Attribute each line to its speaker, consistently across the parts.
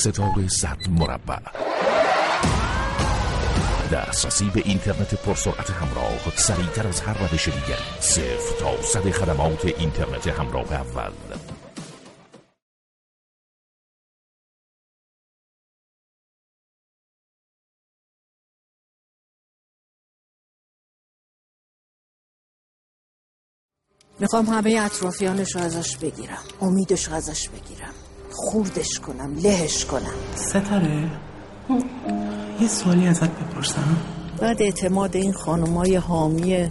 Speaker 1: ستاره صد مربع. دسترسی به اینترنت پرسرعت همراه سریعتر از هر روش دیگری. صفر تا صد خدمات اینترنت همراه اول.
Speaker 2: می‌خوام همه اطرافیانش رو ازش بگیرم. امیدش رو ازش بگیرم. خوردش کنم لهش کنم.
Speaker 3: ستاره یه سوالی ازت بپرسم.
Speaker 2: بعد اعتماد این خانمای حامی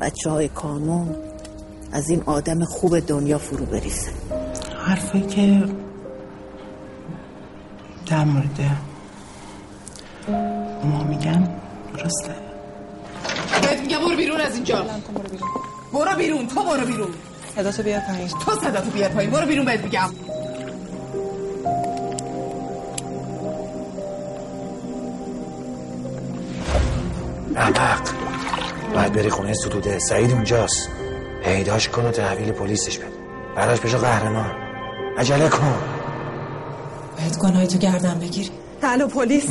Speaker 2: بچه های کانون از این آدم خوب دنیا فرو بریزه.
Speaker 3: حرفایی که در مورد ما میگن درسته.
Speaker 4: بهت میگم برو بیرون از اینجا. برو بیرون تو برو بیرون.
Speaker 5: صداتو بیار پایین.
Speaker 4: تو صداتو بیار پایین برو بیرون بهت میگم.
Speaker 6: احمق باید بری خونه ستوده. سعید اونجاست. پیداش کن و تحویل پلیسش بده. براش بشو قهرمان. عجله کن.
Speaker 5: باید گناهی تو گردن بگیری.
Speaker 4: الو پلیس.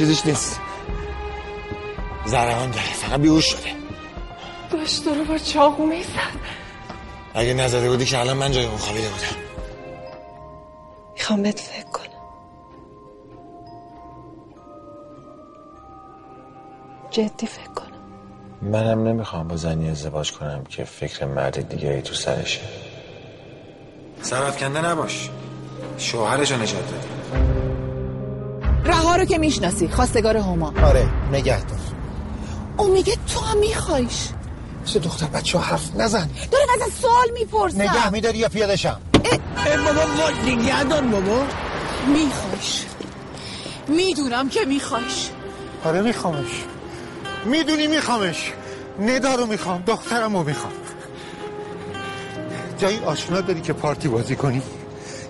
Speaker 6: چیزیش نیست. زرهان داره فقط بیهوش شده.
Speaker 4: داشت رو با چاقو می‌زد.
Speaker 6: اگه نزده بودی که الان من جای اون خوابیده بودم.
Speaker 5: می‌خوام بهت فکر کنم. جدی فکر کنم.
Speaker 6: منم نمی‌خوام با زنی ازدواج کنم که فکر مرد دیگه ای تو سرشه. سرف کنده نباش. شوهرشو نجات دادی.
Speaker 4: رو که می‌شناسی خواستگار هما.
Speaker 6: آره نگه دار.
Speaker 4: اون میگه تو هم میخوایش
Speaker 6: مثل دختر بچه ها حرف نزن.
Speaker 4: داره از سوال می‌پرسم
Speaker 6: نگه میداری یا پیادشم؟
Speaker 4: بابا نگه دار بابا. میخوایش می‌دونم که میخوایش
Speaker 7: آره میخوامش. می‌دونی میخوامش. ندا رو می‌خوام دخترم رو می‌خوام. جایی آشنا داری که پارتی بازی کنی؟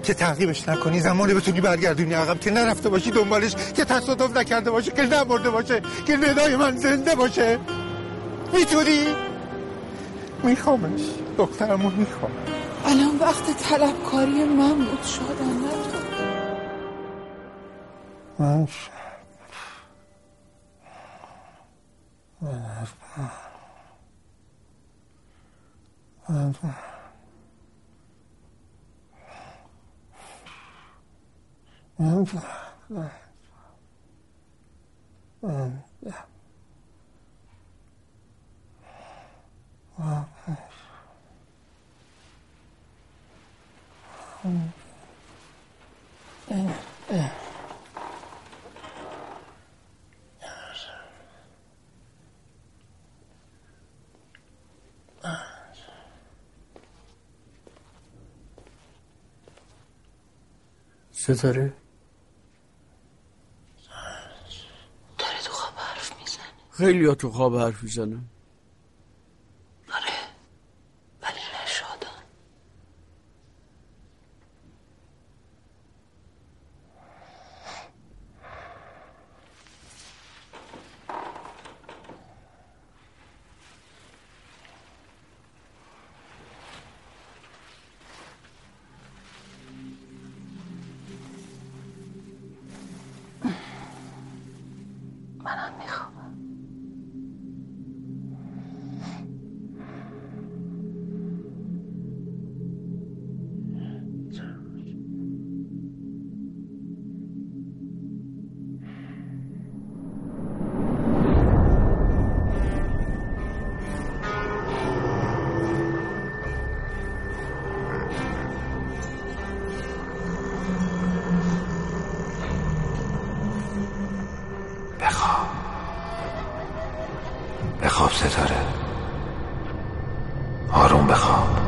Speaker 7: که تعقیبش نکنی زمانی بتونی برگردونی عقب که نرفته باشی دنبالش که تصادف نکرده باشه که نمرده باشه که ندای من زنده باشه. می‌تونی؟ میخوامش. دخترم رو می‌خوام.
Speaker 4: الان وقت طلبکاری من بود شادم ندارم
Speaker 7: من من من ستاره
Speaker 5: داره تو خواب حرف
Speaker 8: خیلی تو خواب حرف می‌زنن.
Speaker 5: بخواب.
Speaker 6: بخواب ستاره. آروم بخواب.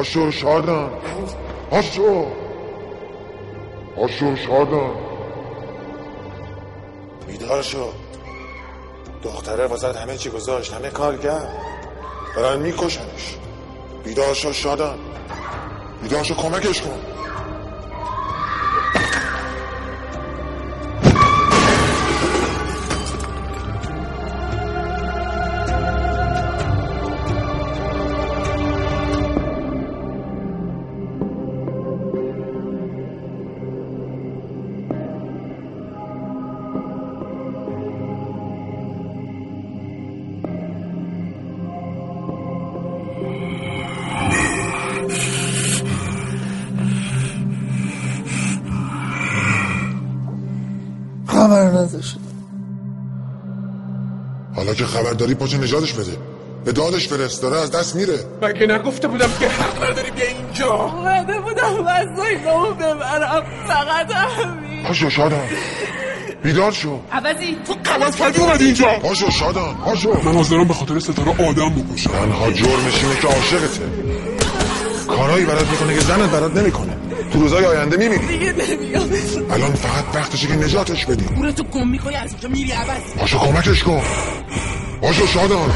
Speaker 9: هاشو شادن هاشو هاشو شادن
Speaker 7: بیدار شو. دختره واسه همه چی گذاشت همه کار کرد. دارن میکشنش. بیدار شو شادن بیدار شو کمکش کن.
Speaker 9: حالا که خبر داری پاچه نجاتش بده. به دادش فرست داره از دست میره.
Speaker 10: مگه نگفته بودم که حق نداری بیا اینجا؟
Speaker 11: اومده بودم وسایلمو ببرم. فقط همین.
Speaker 9: پاشو شادن بیدار شو.
Speaker 11: عوضی تو
Speaker 9: غلط کردی اومدی اینجا. پاشو شادن پاشو.
Speaker 10: من حاضرم به خاطر ستاره آدم بکشم.
Speaker 9: تنها جرمش اینه که عاشقته. کارهایی برات می‌کنه که زنت برات نمی‌کنه. تو روزای آینده میمیری.
Speaker 11: دیگه نمیام
Speaker 9: الان فقط وقتشه که نجاتش بدی.
Speaker 11: تو گم می‌کنی از اینجا میری عوضی
Speaker 9: پاشو کمکش کن. پاشو شادان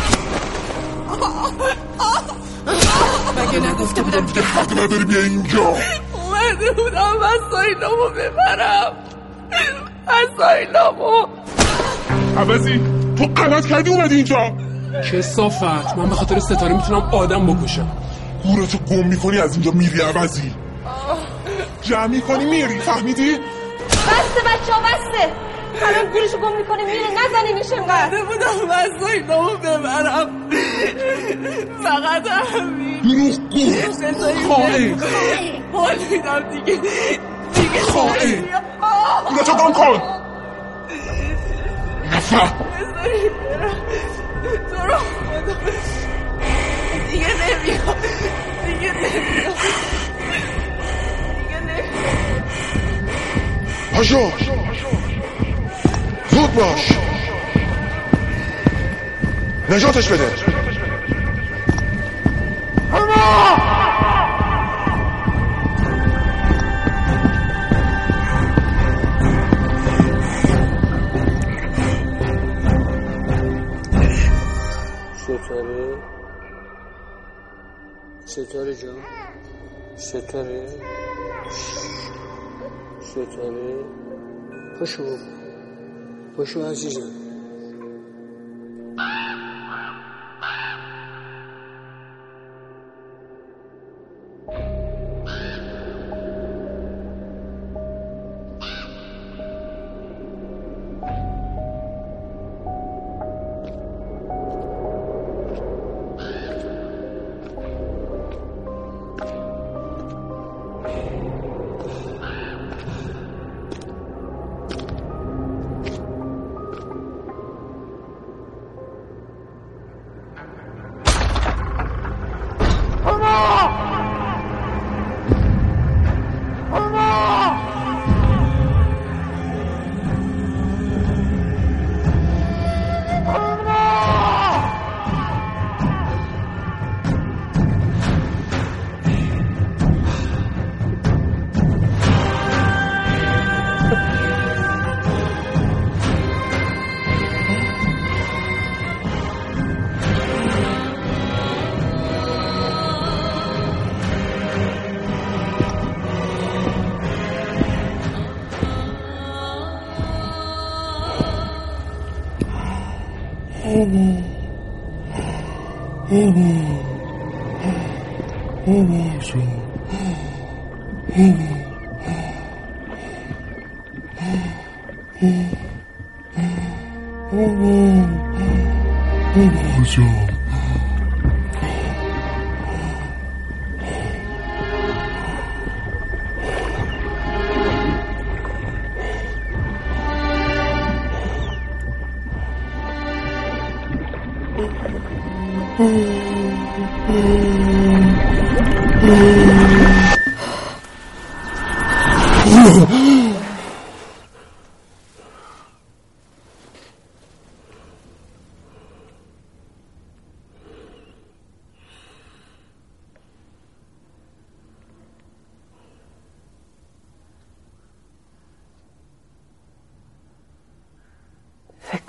Speaker 11: مگه نگفته بودم
Speaker 9: دیگه حق نداری بیا اینجا.
Speaker 11: اومده بودم وسایلمو ببرم. وسایلمو
Speaker 10: عوضی تو غلط کردی اومدی اینجا. کسافت من به خاطر ستاره می‌تونم آدم بکشم.
Speaker 9: گورتو گم می‌کنی از اینجا میری عوضی. جمع می‌کنی میری. فهمیدی؟
Speaker 12: بسته بچه ها بسته. الان گورشو گم می‌کنه میره نزنی میشه
Speaker 11: اومده بودم وسایلمو ببرم. فقط همین.
Speaker 10: خائن
Speaker 11: حال میدم دیگه. دیگه
Speaker 10: خائن گورتو گم کن نفر
Speaker 11: تو رو خدا دیگه نمیام دیگه نمیام دیگه نمیام
Speaker 9: پاشو. زود باش نجاتش بده
Speaker 8: ستاره ستاره جان ستاره ستاره پاشو پاشو عزیزم
Speaker 13: فکر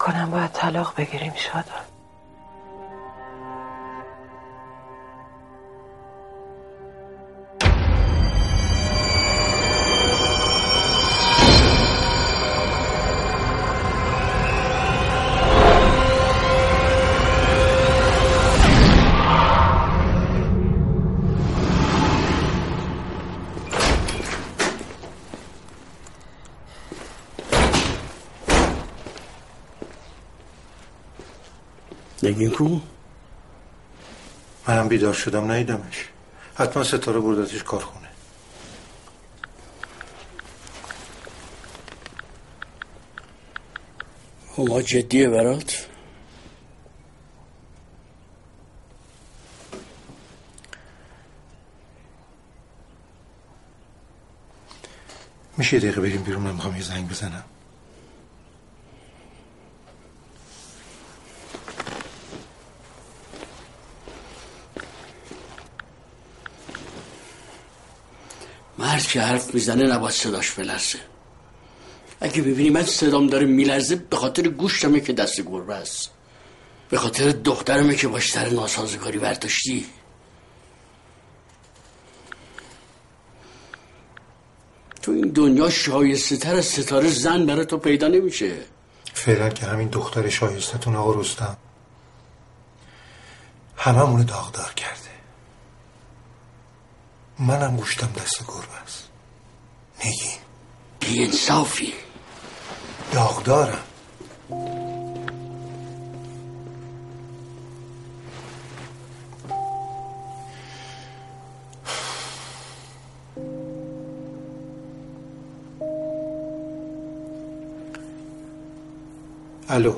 Speaker 13: کنم باید طلاق بگیریم شادان
Speaker 8: نگین کو
Speaker 7: منم بیدار شدم ندیدمش. حتما ستاره بردتش کارخونه
Speaker 8: ما جدیه برات.
Speaker 7: میشه یه دقیقه بریم بیرون من می‌خوام یه زنگ بزنم.
Speaker 8: مرد که حرف می‌زنه نباید صداش بلرزه. اگه ببینی من صدام داره میلرزه به خاطر گوشتمه که دست گربه است. به خاطر دخترمه که باش سر ناسازگاری برداشتی. تو این دنیا شایسته تر از ستاره زن برای تو پیدا نمیشه.
Speaker 7: فعلا که همین دختر شایستتون آقا رستم. همه داغدار کرده منم گوشتم دست گربه است. نگین
Speaker 8: بی انصافی.
Speaker 7: داغدارم. الو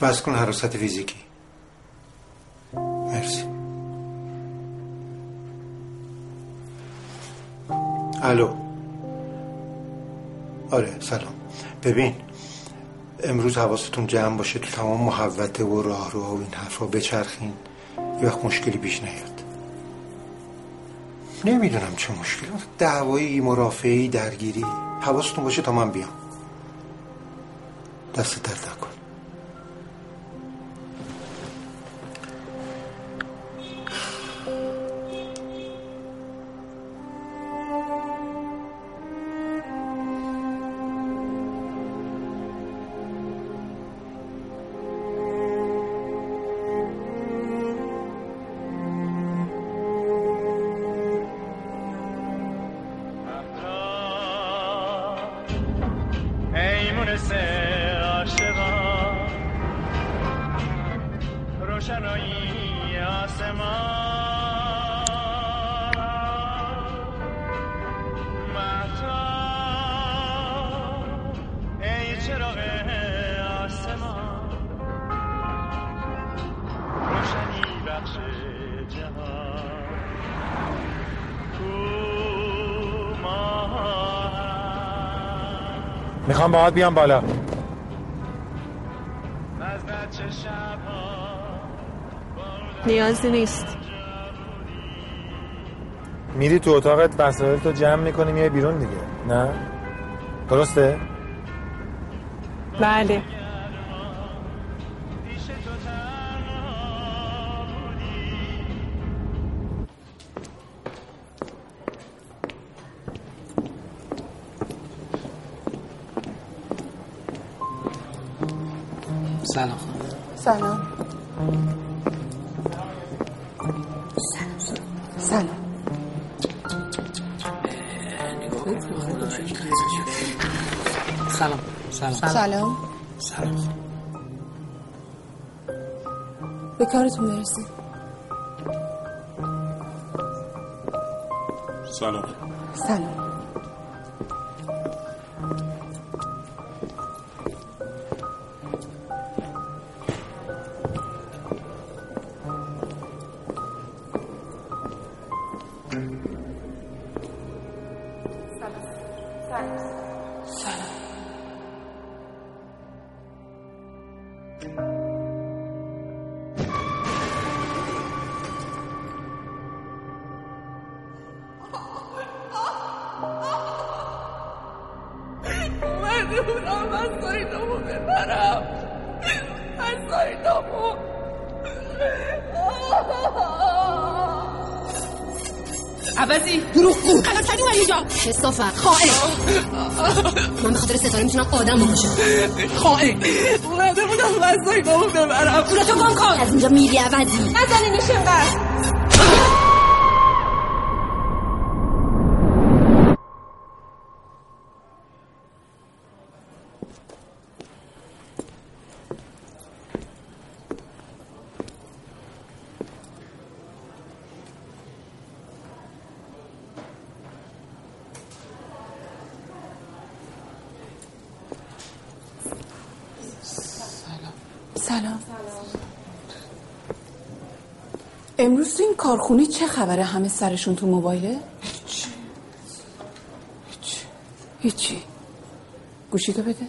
Speaker 7: بس کن حراست فیزیکی. الو. آره سلام. ببین امروز حواستون جمع باشه تو تمام محوطه و راه رو و این حرفا بچرخین. یه وقت مشکلی پیش نیاد. نمی‌دونم چه مشکلی. دعوایی مرافعی درگیری. حواستون باشه تا من بیام. دست درد می‌خوام باهات بیام بالا.
Speaker 14: نیازی نیست.
Speaker 7: میری تو اتاقت وسایل تو جمع می‌کنی میای بیرون دیگه. نه؟ درسته؟
Speaker 14: بله.
Speaker 11: به عوضی. دروغگو غلط کردی اومدی اینجا. کسافت خائن. من به خاطر ستاره می‌تونم آدم بکشم
Speaker 4: خائن. اومده بودم از سایدامو ببرم.
Speaker 11: پولتو گم کن. از اینجا میری عوضی.
Speaker 4: نزنینش اینقدر
Speaker 11: سلام امروز تو این کارخونه چه خبره همه سرشون تو موبایله؟ هیچی. گوشی تو بده.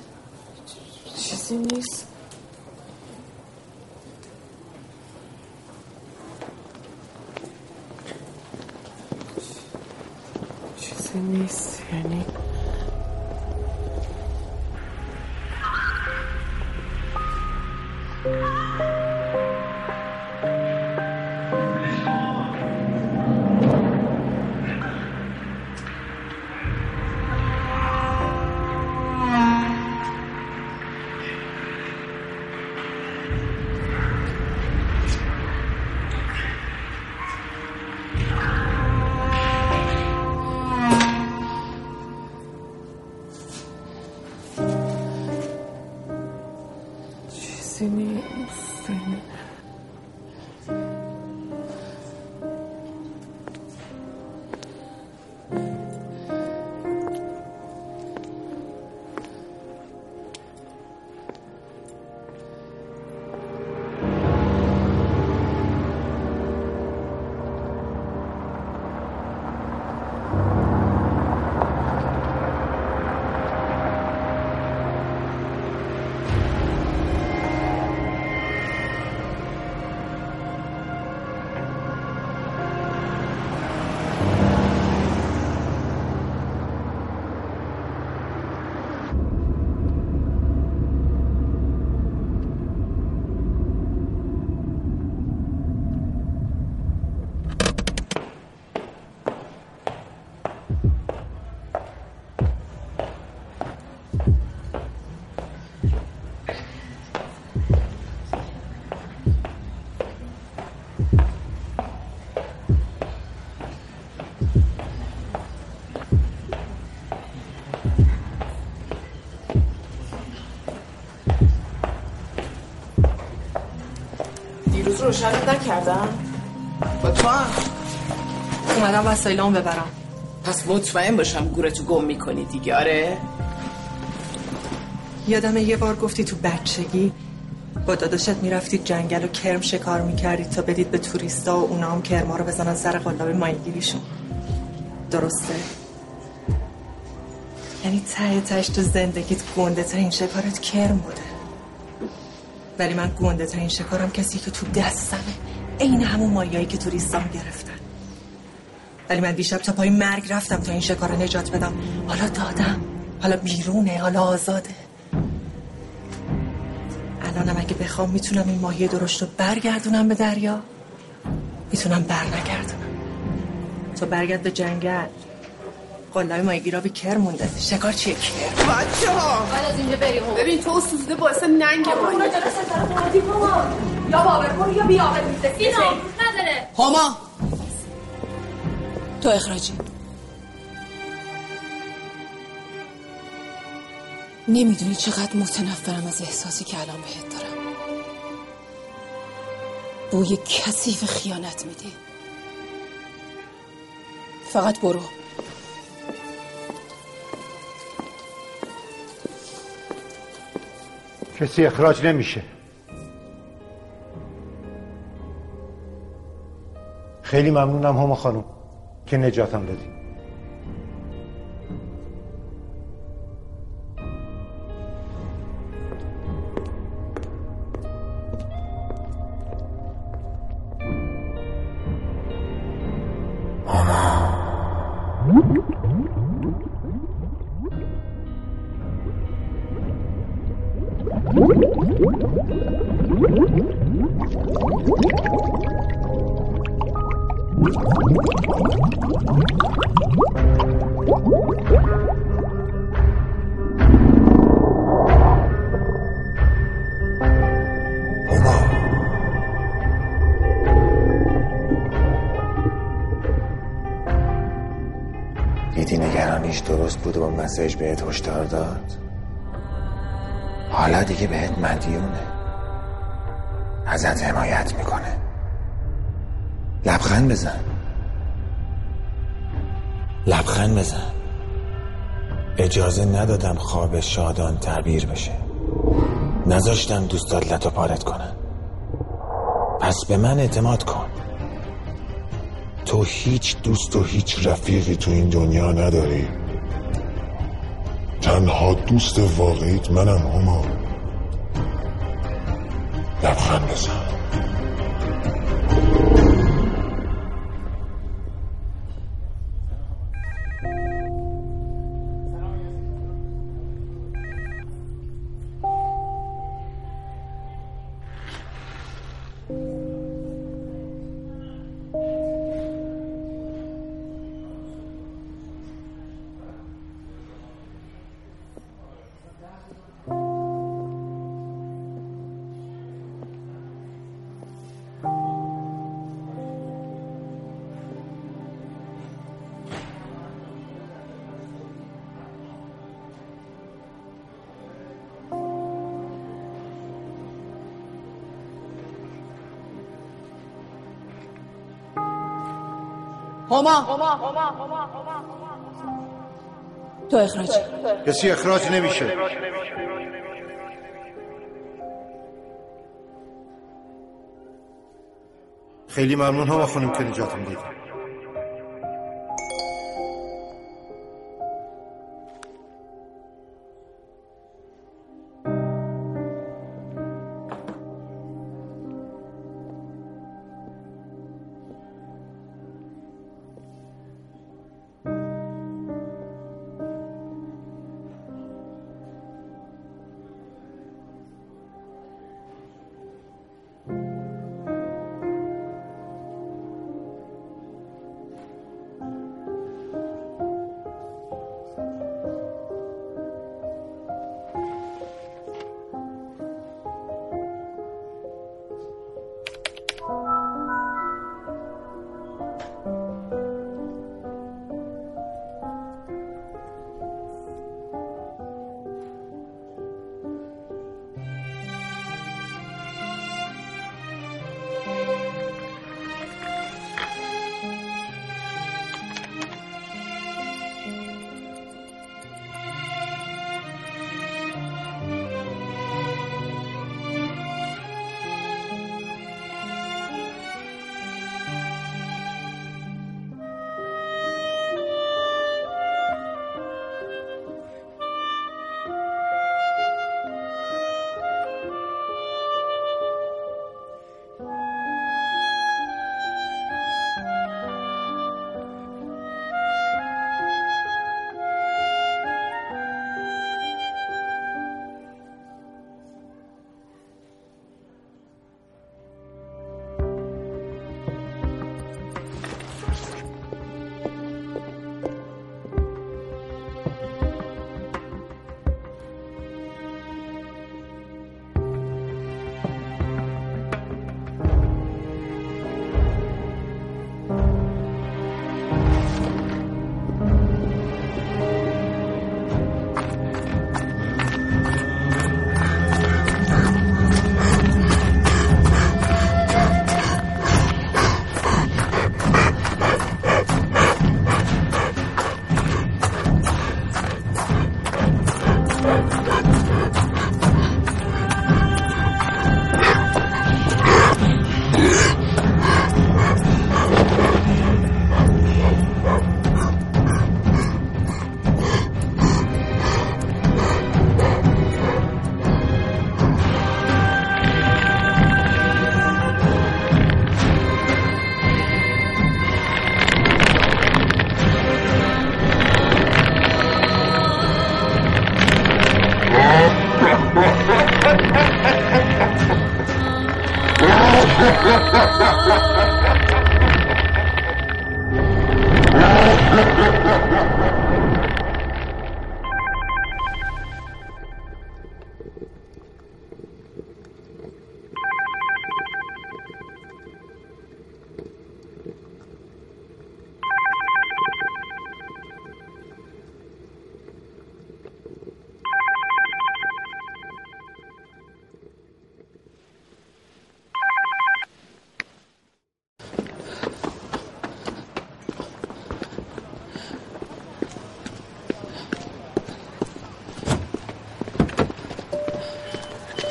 Speaker 11: چیزی نیست.
Speaker 5: چیزی نیست یعنی
Speaker 15: روشنت نکردم. با تو هم اومدم وسایلامو ببرم. پس مطمئن باشم گورتو گم می‌کنی دیگه آره؟
Speaker 5: یادم یه بار گفتی تو بچگی با داداشت می‌رفتید جنگل و کرم شکار می‌کردید تا بدید به توریستا و اونا هم کرما رو بزنن سر قلاب ماهیگیریشون. درسته؟ یعنی ته تش تو زندگیت گنده ترین شکارت کرم بوده. ولی من گنده ترین شکارم کسی که تو دستمه. عین همون ماهیایی که توریستام گرفتن. ولی من دیشب تا پای مرگ رفتم تا این شکار رو نجات بدم. حالا دادم. حالا بیرونه حالا آزاده. الانم اگه بخوام می‌تونم این ماهی درشت رو برگردونم به دریا. می‌تونم بر نگردونم تو برگرد به جنگل. قلای ماهیگیرا به کر مونده. شکار چیه کر؟
Speaker 15: بچه ها
Speaker 11: بعد از اینجا بریم
Speaker 15: ببین تو سوزده باعث ننگ ما
Speaker 12: یا باور کن یا بیاور میزه
Speaker 11: اینا نداره.
Speaker 15: هما!
Speaker 5: تو اخراجی. نمی‌دونی چقدر متنفرم از احساسی که الان بهت دارم. بوی کثیف خیانت میدی. فقط برو.
Speaker 7: کسی اخراج نمیشه. خیلی ممنونم هما خانم که نجاتم دادی.
Speaker 6: نگرانیش درست بود و با مسیج بهت هشدار داد؟ حالا دیگه بهت مدیونه. ازت حمایت می‌کنه. لبخند بزن. لبخند بزن. اجازه ندادم خواب شادان تعبیر بشه. نذاشتم دوستات لطو پارت کنن. پس به من اعتماد کن.
Speaker 9: تو هیچ دوست و هیچ رفیقی تو این دنیا نداری. تنها دوست واقعیت منم هما. لبخند بزن.
Speaker 15: هما
Speaker 5: تو اخراجی
Speaker 7: کسی اخراج نمیشه. خیلی ممنون هما خانم که نجاتم دادی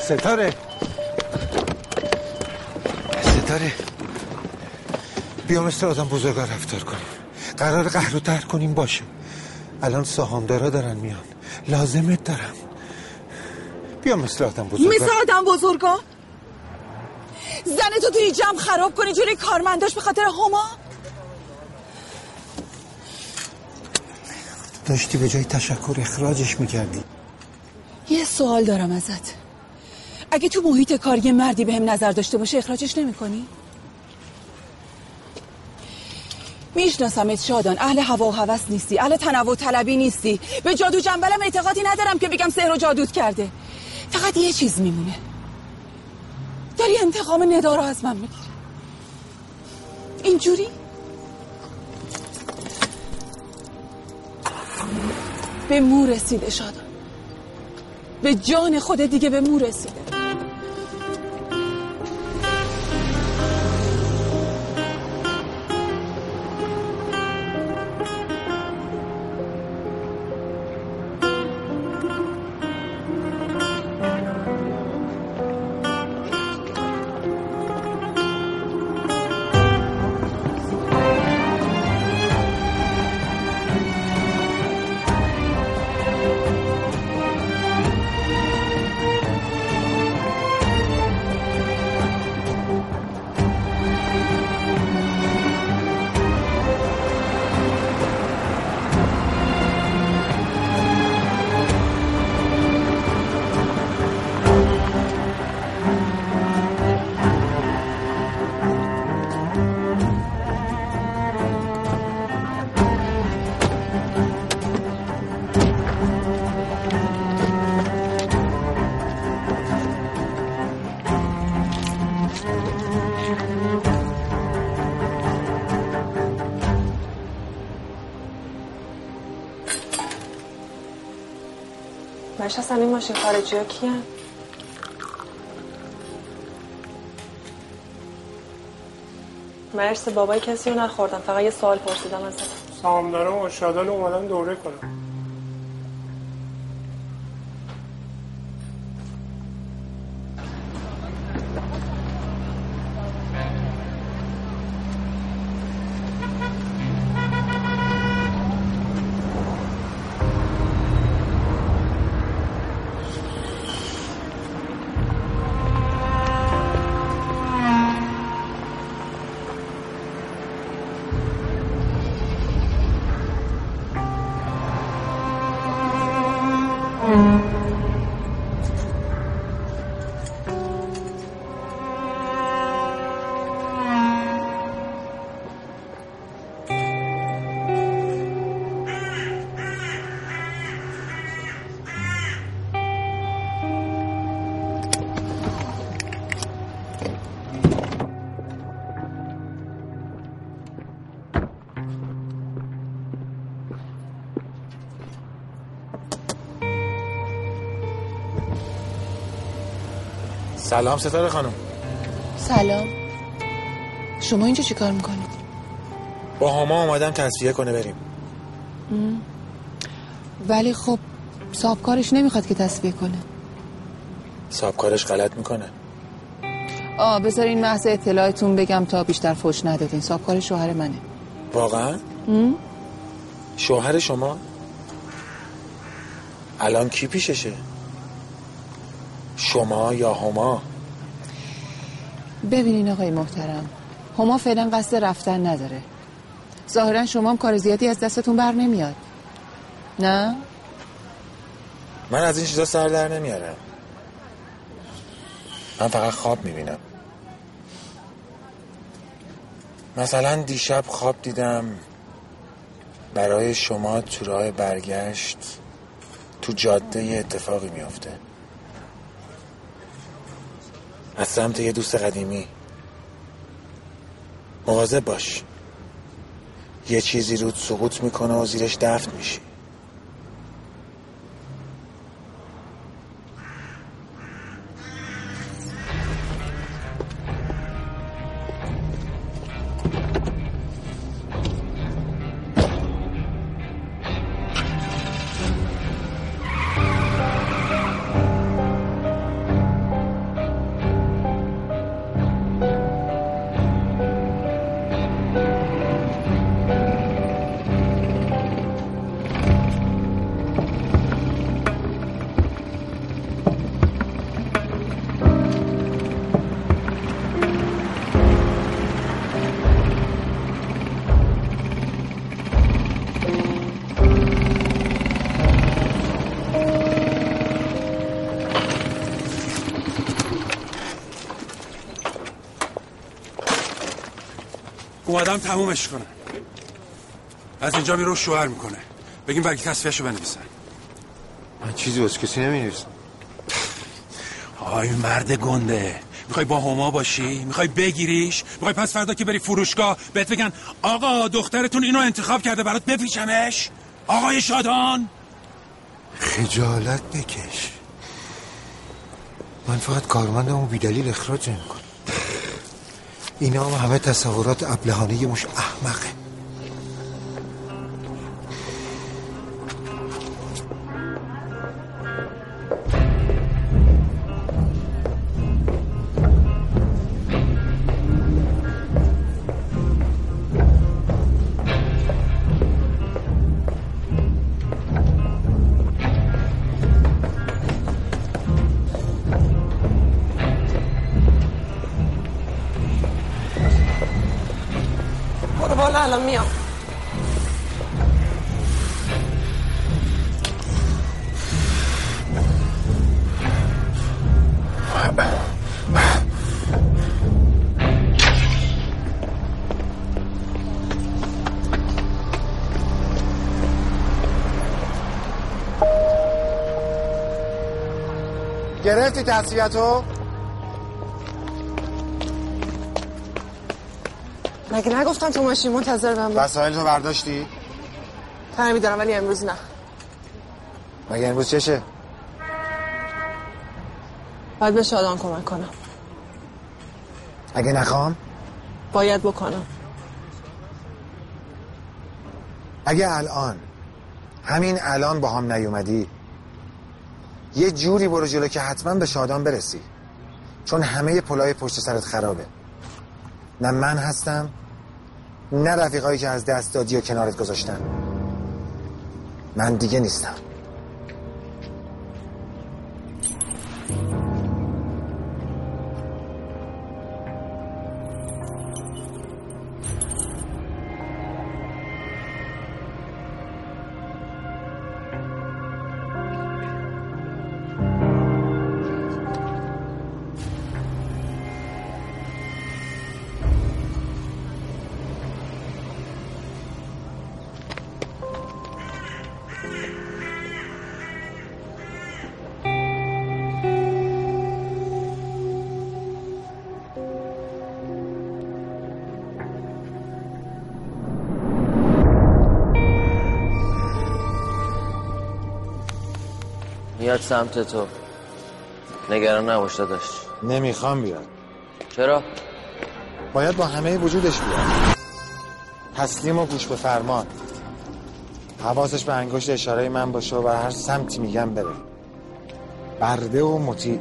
Speaker 7: ستاره. ستاره. بیا مثل آدم بزرگا رفتار کنیم. قرار قهر رو تر کنیم باشه. الان سهامدارا دارن میان. لازمت دارم. بیا مثل آدم بزرگا.
Speaker 4: مثل آدم بزرگا؟ زن تو توی جمع خراب کنی جوری کارمنداش به خاطر هما؟
Speaker 7: داشتی به جای تشکر اخراجش می‌کردی.
Speaker 4: یه سوال دارم ازت. اگه تو محیط کار یه مردی به هم نظر داشته باشه اخراجش نمی کنی؟ میشناسمت شادان اهل هوا و هوس نیستی اهل تنوع طلبی نیستی. به جادو جنبلم اعتقادی ندارم که بگم سحر و جادوت کرده. فقط یه چیز میمونه. داری انتقام ندا رو از من می‌گیری. اینجوری؟ به مو رسیده شادان. به جان خود دیگه به مو رسیده.
Speaker 13: نشستم این ماشین خارجی ها؟ مرس بابای کسی رو نخوردم. فقط یه سوال پرسیدم ازت.
Speaker 10: سهامدارا و شادان اومدن دوره کنم
Speaker 6: سلام ستاره خانم.
Speaker 4: سلام. شما اینجا چی کار می‌کنید؟
Speaker 6: با هما آمدم تصفیه کنه بریم.
Speaker 4: ولی خب صاحبکارش نمی‌خواد که تصفیه کنه.
Speaker 6: صاحبکارش غلط می‌کنه.
Speaker 4: آه بذارین محض اطلاعتون بگم تا بیشتر فوش ندادین. صاحبکار شوهر منه.
Speaker 6: واقعا؟
Speaker 4: م؟
Speaker 6: شوهر شما؟ الان کی پیششه؟ شما یا هما؟
Speaker 4: ببینین آقای محترم هما فعلا قصد رفتن نداره. ظاهرا شما هم کار زیادی از دستتون بر نمیاد. نه؟
Speaker 6: من از این چیزا سر در نمیارم. من فقط خواب می‌بینم. مثلا دیشب خواب دیدم برای شما تو راه برگشت تو جاده اتفاقی میافته. از سمت یه دوست قدیمی. مواظب باش. یه چیزی رود سقوط می‌کنه و زیرش دفن میشی.
Speaker 16: اومدم تمومش کنم. از اینجا میرو شوهر می‌کنه. بگیم برگی تصفیهشو بنویسن.
Speaker 7: من چیزی واسه کسی نمی‌نویسم.
Speaker 16: آی مرد گنده. می‌خوای با هما باشی؟ می‌خوای بگیریش؟ می‌خوای پس فردا که بری فروشگاه بهت بگن آقا دخترتون اینو انتخاب کرده برات بپیچمش آقای شادان!
Speaker 7: خجالت بکش. من فقط کارمندم و بیدلیل اخراج نمی‌کنم. اینا هم همه تصورات ابلهانه مش احمقه. گرفتی تصفیتو؟
Speaker 15: مگه نگفتن تو ماشین منتظر من بود
Speaker 7: وسایل تو برداشتی؟
Speaker 15: تعمی دارم ولی امروز نه
Speaker 7: مگه امروز چشه؟
Speaker 15: باید به شادان کمک کنم
Speaker 7: اگه نخوام؟
Speaker 15: باید بکنم
Speaker 7: اگه الان همین الان با هم نیومدی یه جوری برو جلو که حتما به شادان برسی. چون همه پلای پشت سرت خرابه. نه من هستم نه رفیقایی که از دست دادی و کنارت گذاشتن. من دیگه نیستم.
Speaker 17: میاد سمت تو. نگران نباش داداش.
Speaker 6: نمی‌خوام بیاد.
Speaker 17: چرا؟
Speaker 6: باید با همه وجودش بیاد. تسلیم و گوش به فرمان. حواسش به انگشت اشاره من باشه و بر هر سمتی میگم بره. برده و مطیع.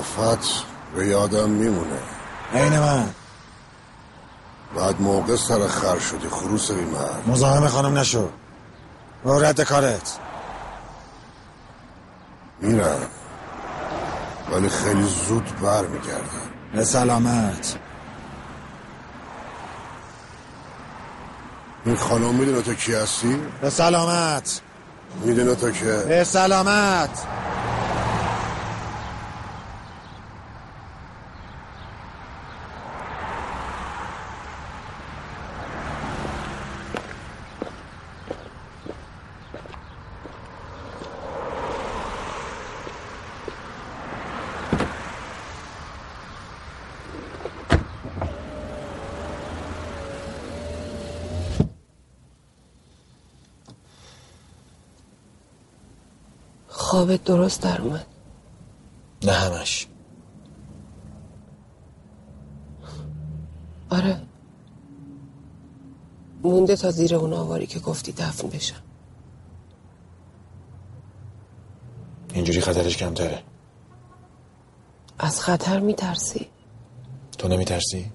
Speaker 18: بیافت به یادم میمونه.
Speaker 6: عین من.
Speaker 18: بعد موقع سر خر شدی خروس بیمار.
Speaker 6: مزاحم خانم نشو. رد کارت.
Speaker 18: میرم. ولی خیلی زود بر میگردم
Speaker 6: به سلامت.
Speaker 18: این خانم می‌دونه تو کی هستی؟
Speaker 6: به سلامت.
Speaker 18: می‌دونه تو که؟
Speaker 6: به سلامت.
Speaker 13: خوابت درست در اومد.
Speaker 6: نه همش.
Speaker 13: آره. مونده تا زیر اون آواری که گفتی دفن بشم.
Speaker 6: اینجوری خطرش کمتره.
Speaker 13: از خطر میترسی؟
Speaker 6: تو نمیترسی؟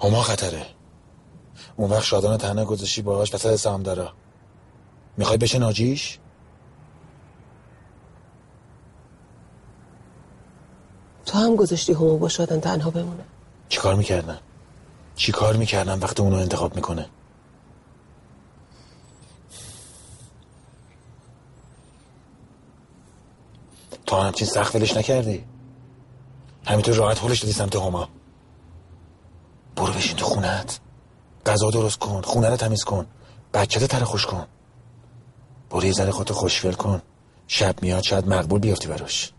Speaker 6: هما خطره. اون وقت شادان تنها گذاشتی باهاش وسط سام داره می‌خوای بشه ناجیش؟
Speaker 13: تو هم گذاشتی همو با شادن تنها بمونه.
Speaker 6: چی کار می‌کردن؟ چی کار می‌کردن وقتی اونو انتخاب می‌کنه؟ تو همچین سخت ولش نکردی؟ همینطور راحت هلش دادی سمت هما. برو بشین تو خونت. غذا درست کن خونه رو تمیز کن. بچه تر خوش کن. برو یه ذره خودتو خوشگل کن. شب میاد شاید مقبول بیافتی براش.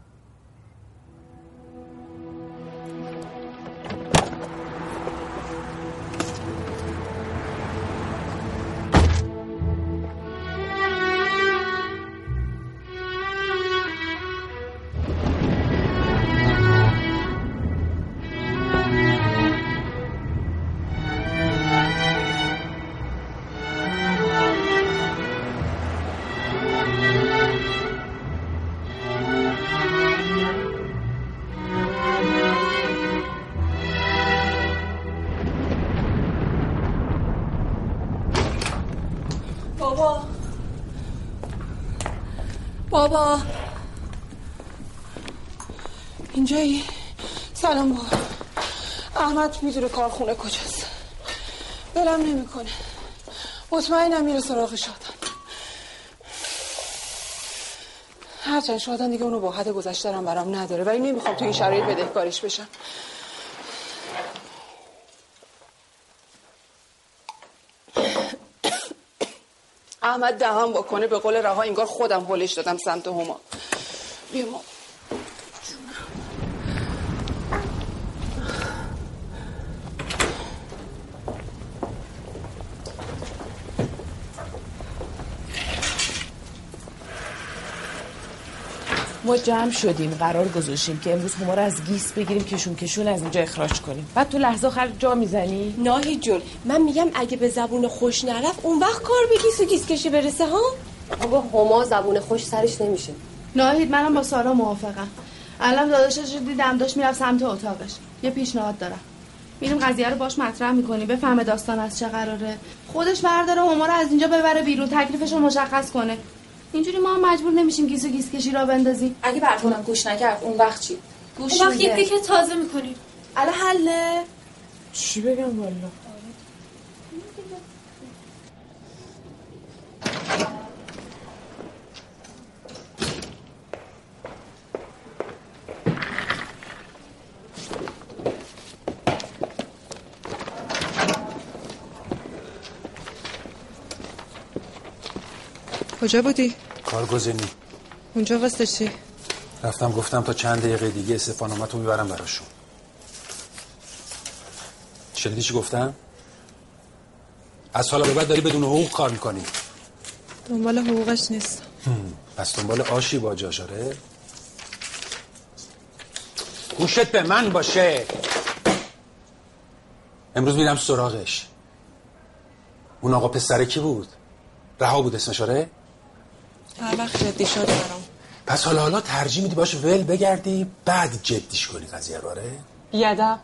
Speaker 4: بابا. بابا. اینجایی. سلام بابا. احمد می‌دونه کارخونه کجاست. دلم نمی‌کنه. مطمئنم میره سراغ شادن هرچند شادن دیگه اونو با حد گذشترم برام نداره ولی نمی‌خوام تو این شرایط بدهکاریش بشم. احمد دهم بکنه به قول رها انگار خودم هلش دادم سمت هما. بیا ما
Speaker 15: جمع شدیم قرار گذاشتیم که امروز هما رو از گیس بگیریم کشون کشون از اینجا اخراج کنیم. بعد تو لحظه آخر جا می‌زنی؟
Speaker 11: ناهی جون من میگم اگه به زبون خوش نرفت اون وقت کار به گیس و گیس کشی برسه ها؟
Speaker 19: آقا هما زبون خوش سرش نمیشه.
Speaker 20: ناهید منم با سارا موافقم. الان داداشش رو دیدم داشت می‌رفت سمت اتاقش. یه پیشنهاد دارم. میریم قضیه رو باش مطرح می‌کنیم بفهمه داستان از چه قراره. خودش برداره هما رو از اینجا ببره بیرون تکلیفش رو مشخص کنه. اینجوری ما هم مجبور نمیشیم گیس و گیس کشی را بندازیم.
Speaker 19: اگه براتونم گوش نکرد اون وقت چی؟
Speaker 20: گوش
Speaker 19: اون وقت یه تازه می‌کنیم
Speaker 20: الان حله
Speaker 15: چی بگم والا؟
Speaker 4: کجا بودی؟
Speaker 16: کارگزینی
Speaker 4: اونجا واسه چی؟
Speaker 16: رفتم گفتم تا چند دقیقه دیگه استفانومتو می‌برم براشون شنیدی چی گفتم؟ از حالا به بعد داری بدون حقوق کار می‌کنی
Speaker 4: دنبال حقوقش نیست
Speaker 16: پس دنبال آشی با جاشاره گوشت به من باشه امروز میرم سراغش اون آقا پسره کی بود؟ رها بود اسمش آره؟
Speaker 4: هر وقت جدی شد برام.
Speaker 16: پس حالا حالا ترجیح میدی باش ول بگردی بعد جدیش کنی قضیه رو آره؟
Speaker 5: بیادب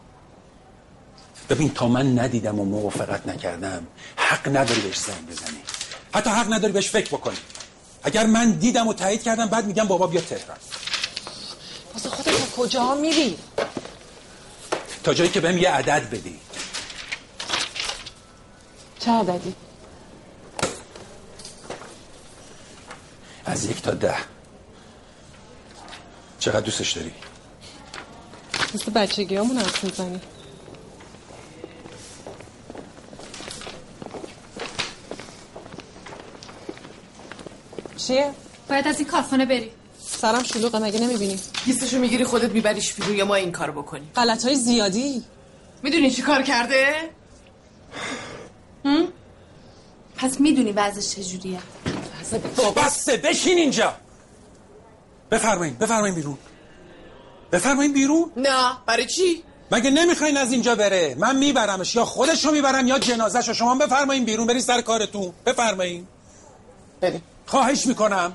Speaker 16: ببین تا من ندیدم و موافقت نکردم حق نداری بهش زنگ بزنی. حتی حق نداری بهش فکر بکنی. اگر من دیدم و تایید کردم بعد میگم بابا بیا تهران.
Speaker 5: واسه خودت تا کجا میری؟
Speaker 16: تا جایی که بهم یه عدد بدی.
Speaker 5: چه عددی؟
Speaker 16: از یک تا ده. چقدر دوستش داری؟
Speaker 5: مثل بچگی همون حرف می‌زنی. چیه؟
Speaker 12: باید از این کارخانه بری.
Speaker 5: سرم شلوغه مگه نمی‌بینی؟
Speaker 15: گیسشو می‌گیری خودت میبریش بیرون یا ما این کار بکنیم.
Speaker 5: غلط های زیادی.
Speaker 15: می‌دونی چی کار کرده؟
Speaker 20: هم؟ پس می‌دونی وضعش چجوریه.
Speaker 16: بسته بشین اینجا. بفرمایین بفرمایین بیرون. بفرمایین بیرون.
Speaker 15: نه برای چی؟
Speaker 16: مگه نمی‌خواین از اینجا بره؟ من میبرمش یا خودشو می‌برم یا جنازهشو. شما بفرمایین بیرون برین سر کارتون. بفرمایین.
Speaker 15: بریم.
Speaker 16: خواهش می‌کنم.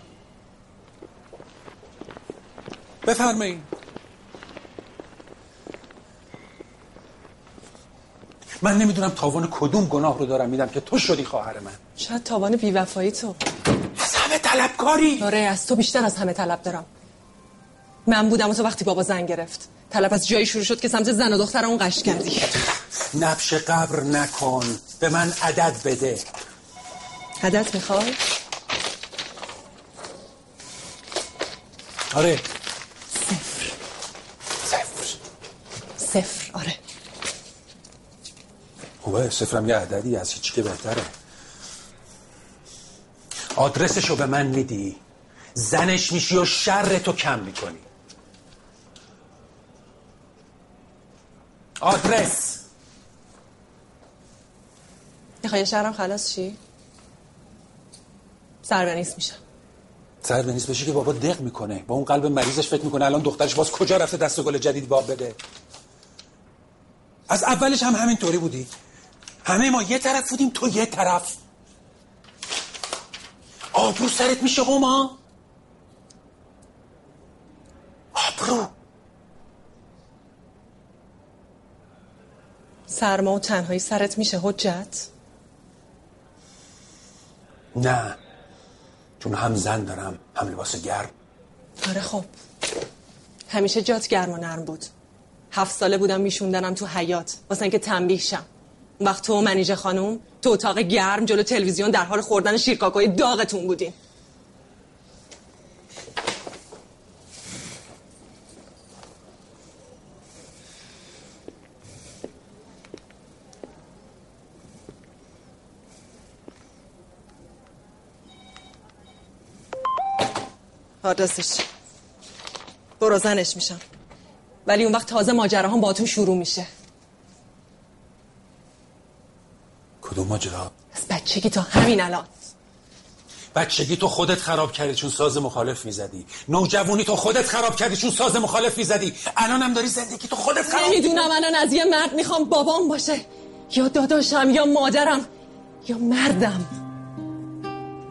Speaker 16: بفرمایین. من نمی‌دونم تاوان کدوم گناه رو دارم میدم که تو شدی خواهر من.
Speaker 5: شاید تاوان بیوفایی تو.
Speaker 16: از همه طلبکاری.
Speaker 5: آره از تو بیشتر از همه طلب دارم. من بودم و تو وقتی بابا زنگ گرفت. طلب از جایی شروع شد که سمت زن و دختر اون قش کردی.
Speaker 16: نبش قبر نکن. به من عدد بده.
Speaker 5: عدد می‌خوای؟
Speaker 16: آره.
Speaker 5: صفر. آره.
Speaker 16: خوبه صفرم یه عددی از هیچی که بهتره. آدرسشو به من میدی. زنش میشی و شر تو کم می‌کنی. آدرس!
Speaker 5: می‌خوای شهرم خلاص چی؟ سربنیس میشم.
Speaker 16: سر به نیست بشی که بابا دق می‌کنه. با اون قلب مریضش فکر می‌کنه الان دخترش باز کجا رفته دست گل جدید باب بده. از اولش هم همین طوری بودی. همه ما یه طرف بودیم تو یه طرف. آبرو سرت میشه هما آبرو.
Speaker 5: سرما و تنهایی سرت میشه حجت؟
Speaker 16: نه. چون هم زن دارم هم لباس گرم.
Speaker 5: آره خب. همیشه جات گرم و نرم بود. هفت ساله بودم میشوندنم تو حیات. واسه اینکه تنبیه شم. وقت تو منیژه خانوم تو اتاق گرم جلو تلویزیون در حال خوردن شیرکاکای داغتون بودین آدرسش. برو زنش میشم. ولی اون وقت تازه ماجراهام با تو شروع میشه.
Speaker 16: کدوم ماجرا؟
Speaker 5: از بچگی تا همین الان.
Speaker 16: بچگی تو خودت خراب کردی چون ساز مخالف می‌زدی. نوجوانی تو خودت خراب کردی چون ساز مخالف می‌زدی. الان هم داری زندگی تو خودت خراب
Speaker 5: نمی‌دونم الان از یه مرد می‌خوام بابام باشه. یا داداشم یا مادرم یا مردم.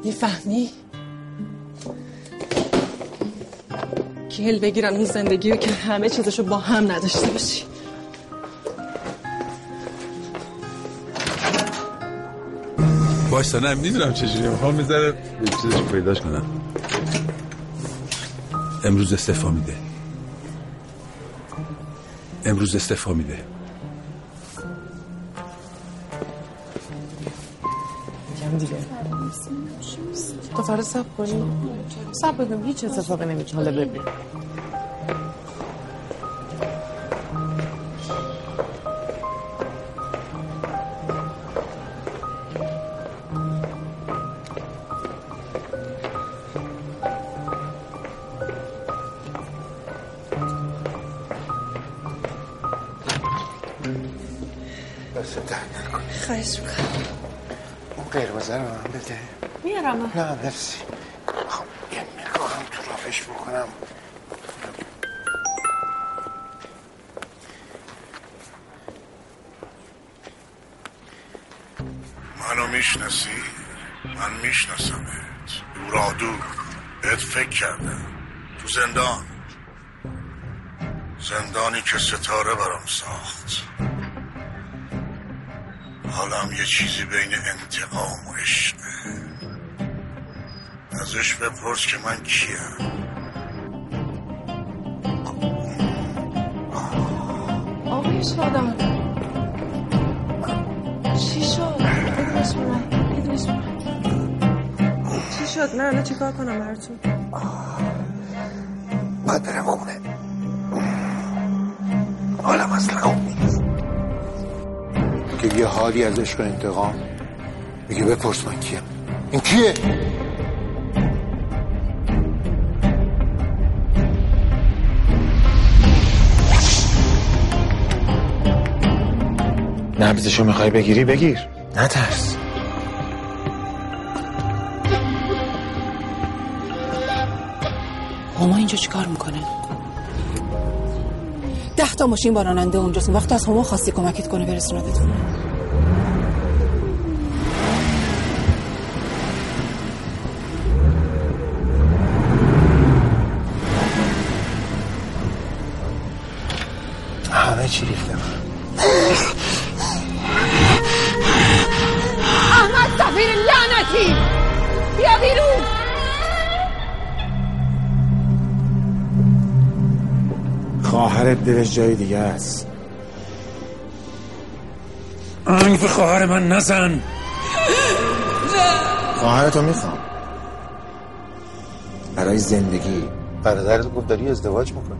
Speaker 5: می‌فهمی؟ گل بگیرن اون زندگی رو که همه چیزشو با هم نداشته باشی.
Speaker 21: باش نه می‌دونم چجوری می‌خوام می‌ذاره چیزش پیداش کنم. امروز استفا میده. امروز استفا میده.
Speaker 19: دیگه. تو سب کنی. سب بدم هیچ اتفاقی نمیشه حالا ببین
Speaker 7: دست درد نکن
Speaker 19: خواهش می‌کنم
Speaker 7: اون قرمزه رو من بده
Speaker 19: میارم
Speaker 7: نه مرسی خب یه نگاهم تو رافش بکنم
Speaker 18: منو می‌شناسی؟ من میشناسمت. دورا دور. بهت فکر کردم. زندان. زندانی که ستاره برام ساخت. حالم یه چیزی بین انتقام و عشقه ازش بپرس که من کیم.
Speaker 20: آقای شادان. چی شد؟ به من
Speaker 5: چی شد؟ من الان چیکار کنم براتون؟
Speaker 7: باید برم خونه. حالم اصلا خوب نیست. که یه حالی از عشق و انتقام میگه بپرس من کیم. این کیه؟
Speaker 6: نبزشو می‌خوای بگیری بگیر. نترس.
Speaker 4: هما اینجا چیکار می‌کنه؟ تا ماشین با راننده اونجاست. وقت از هما خواستی کمکت کنه برسونتت خونه
Speaker 6: همه چی ریخته
Speaker 11: احمد سفیر لعنتی. بیا بیرون.
Speaker 6: خواهرت دلش جای دیگه است.
Speaker 16: آنگ به خواهر من نزن.
Speaker 6: خواهرتو می‌خوام. برای زندگی. برادرت گفت داری ازدواج می‌کنی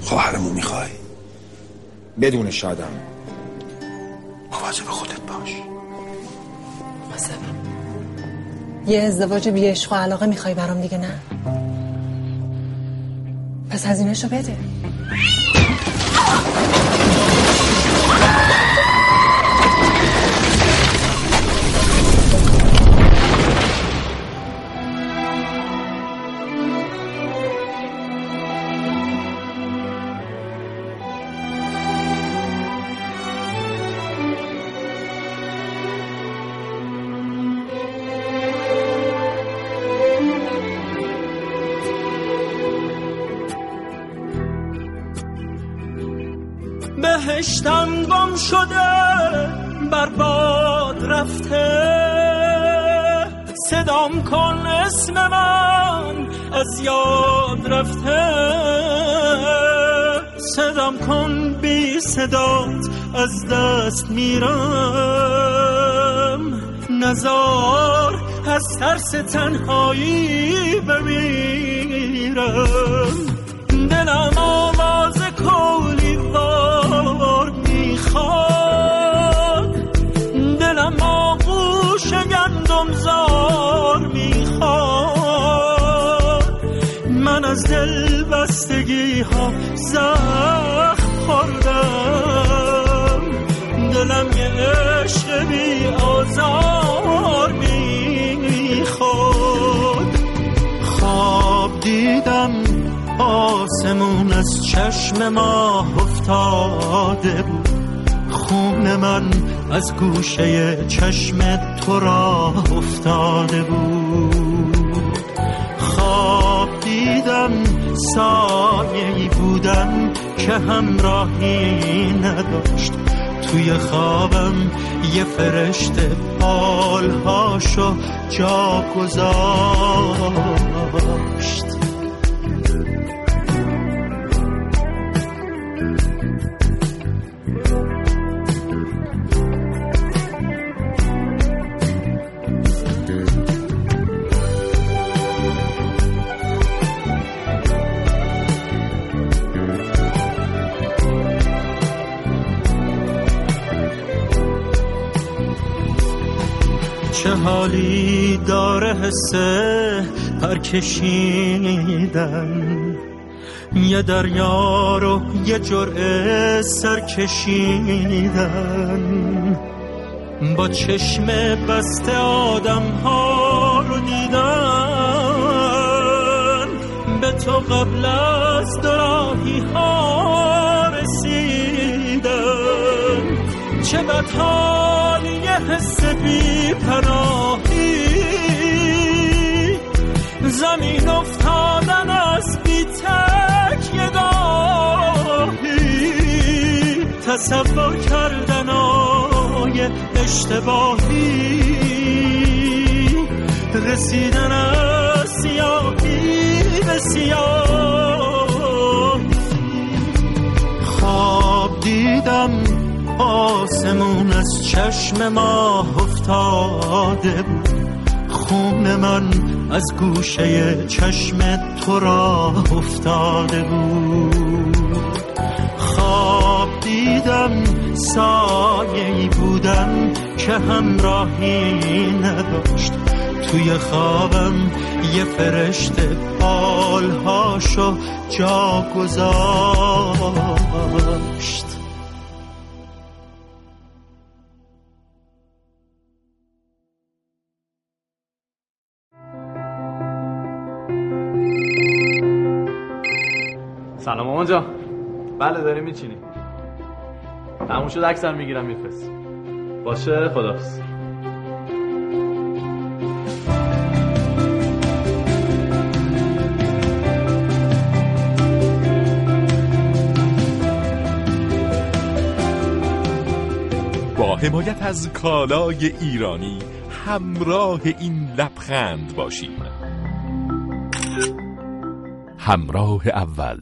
Speaker 16: خواهرمو می‌خوای؟
Speaker 6: بدون شادم. مواظب خودت باش.
Speaker 5: مثلا یه ازدواج بی عشق و علاقه می‌خوای برام دیگه نه؟ پس هزینهشو بده.
Speaker 22: Oh! شده برباد رفته. صدام کن اسم من از یاد رفته. صدام کن بی صدات از دست میرم. نزار از ترس تنهایی بمیرم. دلم دل بستگی ها زخم خوردم. دلم یه عشق بی آزار می‌خواد خواب دیدم آسمون از چشم ماه افتاده بود. خون من از گوشه چشم تو را افتاده بود. خواب دیدم سایه بودم که همراهی نداشت. توی خوابم یه فرشته پالهاشو جا گذاشت. حالی داره حسه پر کشیدن یه دریا رو یه جرعه سر کشیدن با چشم بسته آدم ها رو دیدن به تو قبل از دراهی ها رسیدن چه بد حالی یه حس بی پناهی زمین افتادن از بی گاهی. تصور کردن آی اشتباهی. رسیدن از سیاهی به سیاه. آسمون از چشم ماه افتاده. بود خون من از گوشه چشم تو را افتاده بود. خواب دیدم سایه بودم که همراهی نداشت. توی خوابم یه فرشته پالهاشو جا گذاشت.
Speaker 23: مامان جان بله داری میچینی تموم شد عکسم می‌گیرم میفرست. باشه خدافز
Speaker 1: با حمایت از کالای ایرانی همراه این لبخند باشیم. همراه اول.